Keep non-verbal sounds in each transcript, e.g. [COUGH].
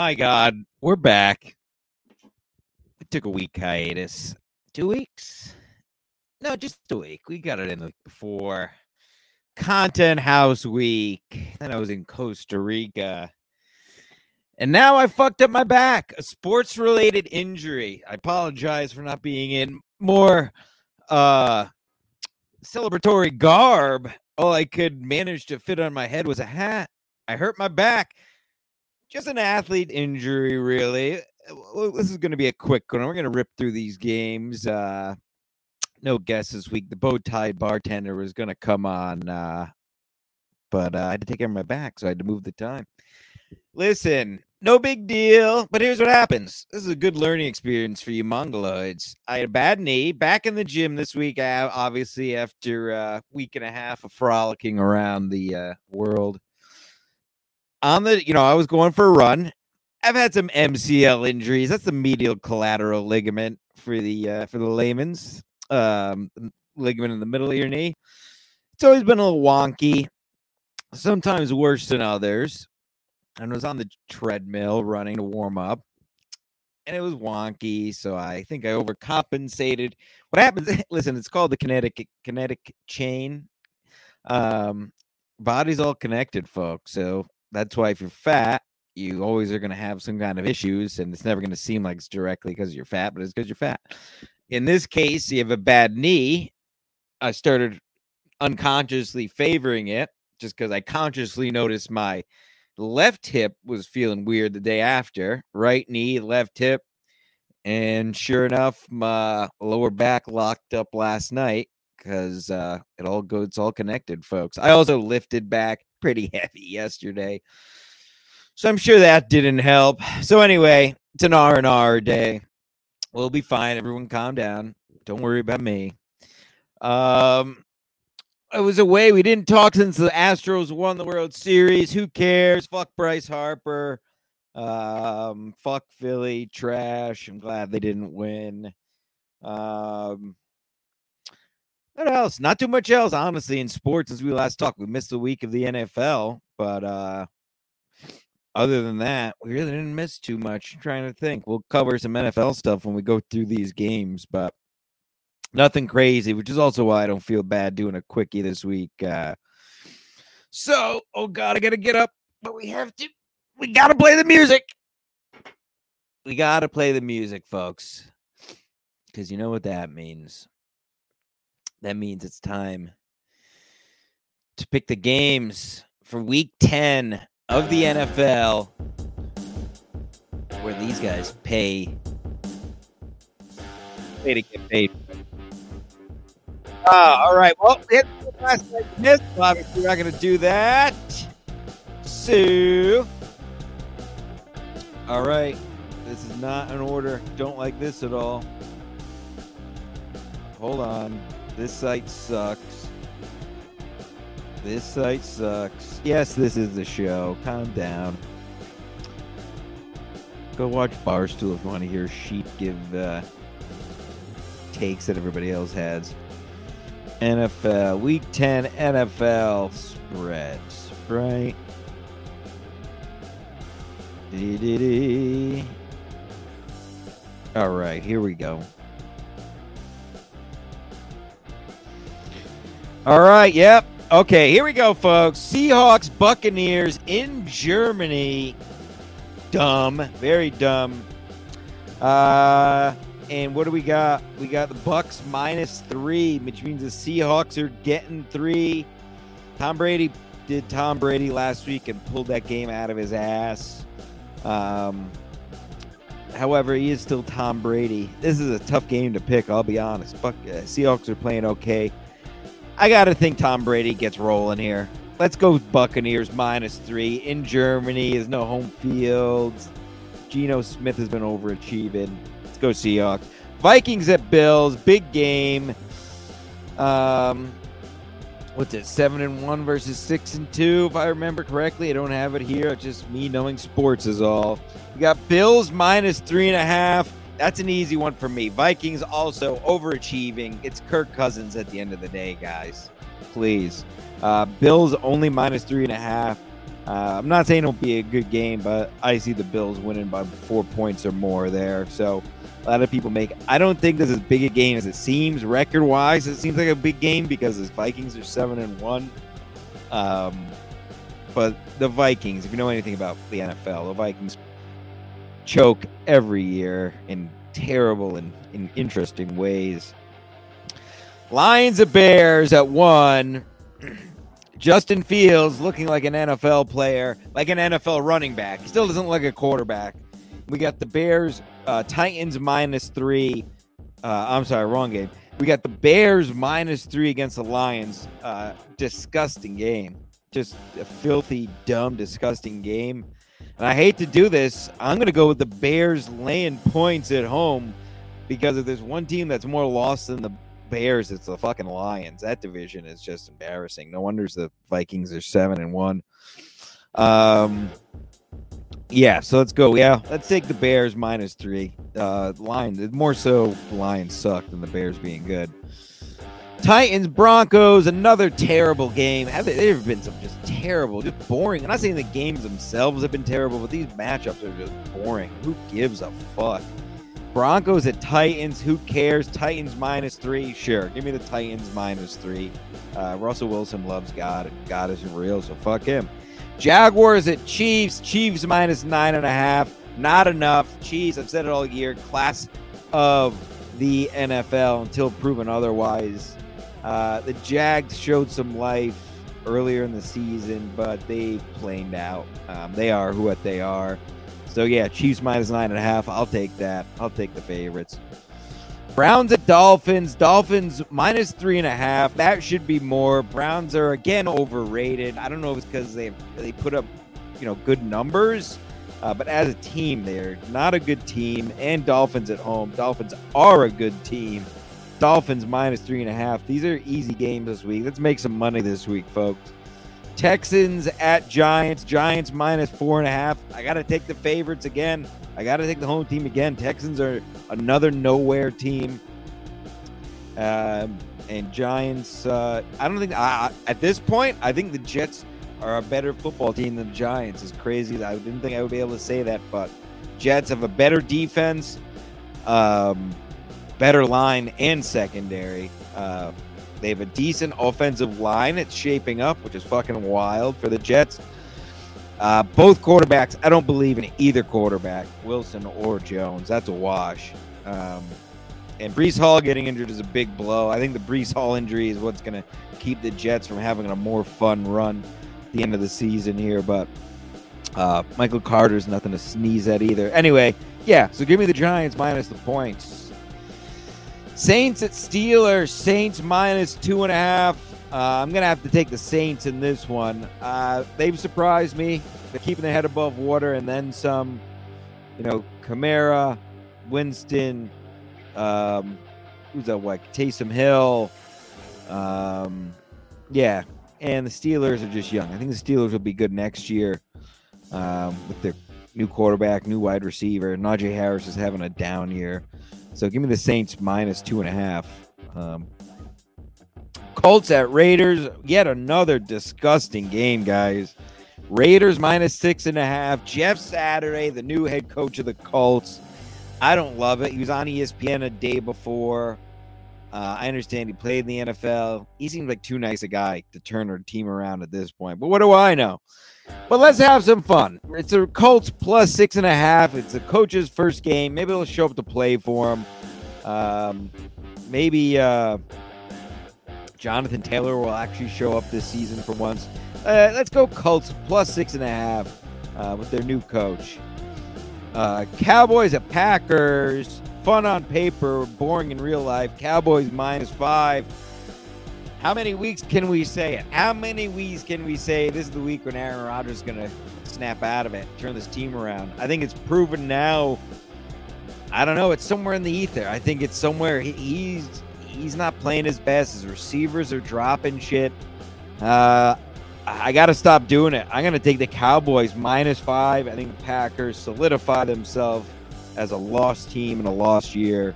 My God, we're back. We took a week hiatus. Two weeks? No, just a week. We got it in the week before. Content House Week. Then I was in Costa Rica. And now I fucked up my back. A sports related injury. I apologize for not being in more uh celebratory garb. All I could manage to fit on my head was a hat. I hurt my back. Just an athlete injury, really. This is going to be a quick one. We're going to rip through these games. Uh, no guess this week. The bow tie bartender was going to come on, uh, but uh, I had to take care of my back, so I had to move the time. Listen, no big deal. But here's what happens. This is a good learning experience for you mongoloids. I had a bad knee. Back in the gym this week, obviously after a week and a half of frolicking around the uh, world. On the, you know, I was going for a run. I've had some MCL injuries. That's the medial collateral ligament for the uh, for the layman's um, ligament in the middle of your knee. It's always been a little wonky, sometimes worse than others and was on the treadmill running to warm up and it was wonky so i think i overcompensated what happens [LAUGHS] listen it's called the kinetic kinetic chain um body's all connected folks so that's why if you're fat you always are going to have some kind of issues and it's never going to seem like it's directly because you're fat but it's because you're fat in this case you have a bad knee i started unconsciously favoring it just because i consciously noticed my left hip was feeling weird the day after, right knee, left hip. And sure enough, my lower back locked up last night because uh, it all goes, it's all connected, folks. I also lifted back pretty [LAUGHS] heavy yesterday. So I'm sure that didn't help. So anyway, it's an R and R day. We'll be fine. Everyone calm down. Don't worry about me. Um, it was away. We didn't talk since the Astros won the World Series. Who cares? Fuck Bryce Harper. Um, fuck Philly. Trash. I'm glad they didn't win. Um, what else? Not too much else, honestly, in sports since we last talked. We missed the week of the NFL, but uh other than that, we really didn't miss too much. I'm trying to think. We'll cover some NFL stuff when we go through these games, but Nothing crazy, which is also why I don't feel bad doing a quickie this week. Uh, so, oh God, I got to get up, but we have to, we got to play the music. We got to play the music, folks, because you know what that means. That means it's time to pick the games for week 10 of the NFL where these guys pay pay to get paid uh, all right. Well, we had last night missed. Obviously, we're not going to do that. So, all right. This is not an order. Don't like this at all. Hold on. This site sucks. This site sucks. Yes, this is the show. Calm down. Go watch Barstool if you want to hear Sheep give uh, takes that everybody else has. NFL Week 10 NFL spreads, right? Dee-dee-dee. All right, here we go. All right, yep. Okay, here we go, folks. Seahawks Buccaneers in Germany. Dumb, very dumb. Uh and what do we got? We got the Bucks minus three, which means the Seahawks are getting three. Tom Brady did Tom Brady last week and pulled that game out of his ass. Um, however, he is still Tom Brady. This is a tough game to pick. I'll be honest. Buck, uh, Seahawks are playing okay. I got to think Tom Brady gets rolling here. Let's go Buccaneers minus three in Germany. There's no home fields. Geno Smith has been overachieving Let's go Seahawks. Vikings at Bills, big game. Um, what's it? Seven and one versus six and two, if I remember correctly. I don't have it here. It's just me knowing sports is all. We got Bills minus three and a half. That's an easy one for me. Vikings also overachieving. It's Kirk Cousins at the end of the day, guys. Please. Uh, Bills only minus three and a half. Uh, I'm not saying it'll be a good game, but I see the Bills winning by four points or more there. So a lot of people make. I don't think this is as big a game as it seems record wise. It seems like a big game because the Vikings are seven and one. Um, but the Vikings, if you know anything about the NFL, the Vikings choke every year in terrible and in interesting ways. Lions of Bears at one. [CLEARS THROAT] Justin Fields looking like an NFL player, like an NFL running back. He still doesn't look like a quarterback. We got the Bears, uh, Titans minus three. Uh, I'm sorry, wrong game. We got the Bears minus three against the Lions. Uh, disgusting game. Just a filthy, dumb, disgusting game. And I hate to do this. I'm going to go with the Bears laying points at home because if there's one team that's more lost than the Bears, it's the fucking Lions. That division is just embarrassing. No wonder the Vikings are seven and one. Um, yeah, so let's go. Yeah, let's take the Bears minus three. Uh, Lions more so Lions suck than the Bears being good. Titans Broncos, another terrible game. There have been some just terrible, just boring. I'm not saying the games themselves have been terrible, but these matchups are just boring. Who gives a fuck? Broncos at Titans. Who cares? Titans minus three. Sure. Give me the Titans minus three. Uh, Russell Wilson loves God, God isn't real, so fuck him. Jaguars at Chiefs. Chiefs minus nine and a half. Not enough. Chiefs, I've said it all year. Class of the NFL until proven otherwise. Uh, the Jags showed some life earlier in the season, but they planed out. Um, they are who what they are. So yeah, Chiefs minus nine and a half. I'll take that. I'll take the favorites. Browns at Dolphins. Dolphins minus three and a half. That should be more. Browns are again overrated. I don't know if it's because they they put up, you know, good numbers, uh, but as a team, they're not a good team. And Dolphins at home. Dolphins are a good team. Dolphins minus three and a half. These are easy games this week. Let's make some money this week, folks. Texans at Giants. Giants minus four and a half. I got to take the favorites again. I got to take the home team again. Texans are another nowhere team. Um, and Giants, uh, I don't think, uh, at this point, I think the Jets are a better football team than the Giants. As crazy I didn't think I would be able to say that, but Jets have a better defense, um, better line, and secondary. Uh, they have a decent offensive line. It's shaping up, which is fucking wild for the Jets. Uh, both quarterbacks, I don't believe in either quarterback, Wilson or Jones. That's a wash. Um, and Breece Hall getting injured is a big blow. I think the Breece Hall injury is what's going to keep the Jets from having a more fun run at the end of the season here. But uh, Michael Carter's nothing to sneeze at either. Anyway, yeah, so give me the Giants minus the points. Saints at Steelers. Saints minus two and a half. Uh, I'm going to have to take the Saints in this one. Uh, they've surprised me. They're keeping their head above water and then some. You know, Kamara, Winston, um, who's that? What? Taysom Hill. Um, yeah. And the Steelers are just young. I think the Steelers will be good next year um, with their new quarterback, new wide receiver. Najee Harris is having a down year. So give me the Saints minus two and a half. Um, Colts at Raiders. Yet another disgusting game, guys. Raiders minus six and a half. Jeff Saturday, the new head coach of the Colts. I don't love it. He was on ESPN a day before. Uh, I understand he played in the NFL. He seems like too nice a guy to turn our team around at this point. But what do I know? But let's have some fun. It's a Colts plus six and a half. It's the coach's first game. Maybe they'll show up to play for him. Um, maybe uh, Jonathan Taylor will actually show up this season for once. Uh, let's go Colts plus six and a half uh, with their new coach. Uh, Cowboys at Packers. Fun on paper, boring in real life. Cowboys minus five. How many weeks can we say it? How many weeks can we say this is the week when Aaron Rodgers is going to snap out of it, turn this team around? I think it's proven now. I don't know. It's somewhere in the ether. I think it's somewhere he, he's he's not playing his best. His receivers are dropping shit. Uh, I got to stop doing it. I'm going to take the Cowboys minus five. I think the Packers solidify themselves as a lost team in a lost year.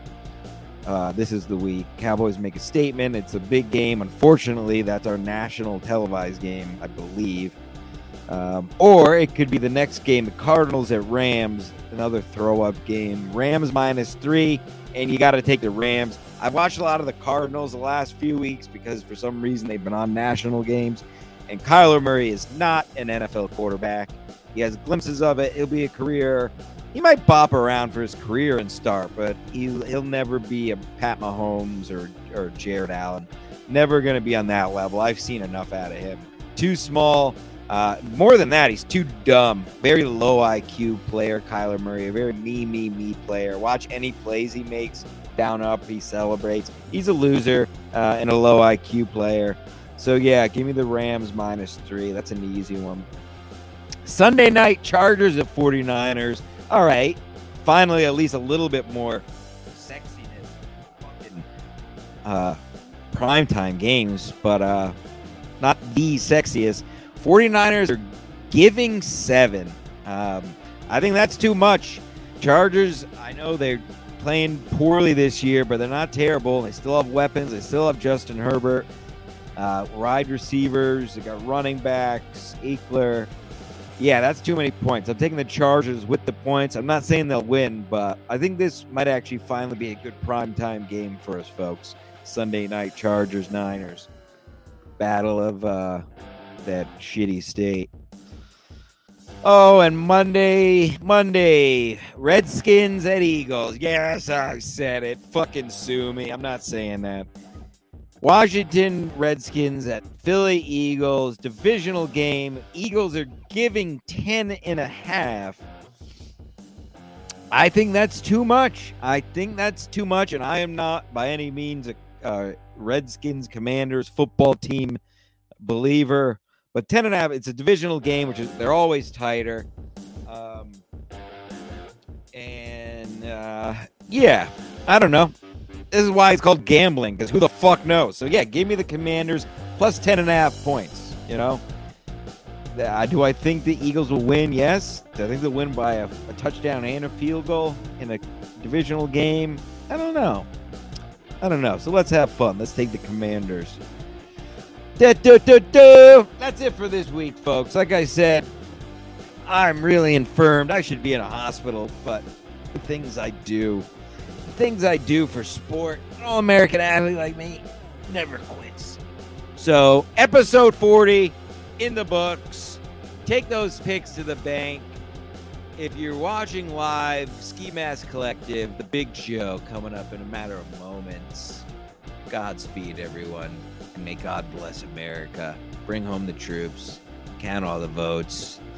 Uh, this is the week. Cowboys make a statement. It's a big game. Unfortunately, that's our national televised game, I believe. Um, or it could be the next game, the Cardinals at Rams, another throw up game. Rams minus three, and you got to take the Rams. I've watched a lot of the Cardinals the last few weeks because for some reason they've been on national games. And Kyler Murray is not an NFL quarterback. He has glimpses of it. He'll be a career. He might bop around for his career and start, but he'll, he'll never be a Pat Mahomes or, or Jared Allen. Never going to be on that level. I've seen enough out of him. Too small. Uh, more than that, he's too dumb. Very low IQ player, Kyler Murray. A very me, me, me player. Watch any plays he makes. Down, up, he celebrates. He's a loser uh, and a low IQ player. So, yeah, give me the Rams minus three. That's an easy one. Sunday night, Chargers at 49ers. All right. Finally, at least a little bit more sexiness. Fucking uh, primetime games, but uh, not the sexiest. 49ers are giving seven. Um, I think that's too much. Chargers, I know they're playing poorly this year, but they're not terrible. They still have weapons. They still have Justin Herbert, uh, wide receivers. They got running backs, Ekeler. Yeah, that's too many points. I'm taking the Chargers with the points. I'm not saying they'll win, but I think this might actually finally be a good primetime game for us, folks. Sunday night Chargers Niners battle of uh, that shitty state. Oh, and Monday, Monday, Redskins at Eagles. Yes, I said it. Fucking sue me. I'm not saying that. Washington Redskins at Philly Eagles, divisional game. Eagles are giving 10 and a half. I think that's too much. I think that's too much, and I am not by any means a uh, Redskins Commanders football team believer. But 10 and a half, it's a divisional game, which is they're always tighter. Um, and uh, yeah, I don't know. This is why it's called gambling, because who the fuck knows? So yeah, give me the Commanders plus 10 and a half points, you know? Do I think the Eagles will win? Yes. Do I think they'll win by a, a touchdown and a field goal in a divisional game? I don't know. I don't know. So let's have fun. Let's take the Commanders. Da, da, da. That's it for this week, folks. Like I said, I'm really infirmed. I should be in a hospital, but the things I do, things I do for sport, an all American athlete like me never quits. So, episode 40 in the books. Take those picks to the bank. If you're watching live, Ski Mask Collective, the big show coming up in a matter of moments. Godspeed, everyone. And may God bless America. Bring home the troops. Count all the votes.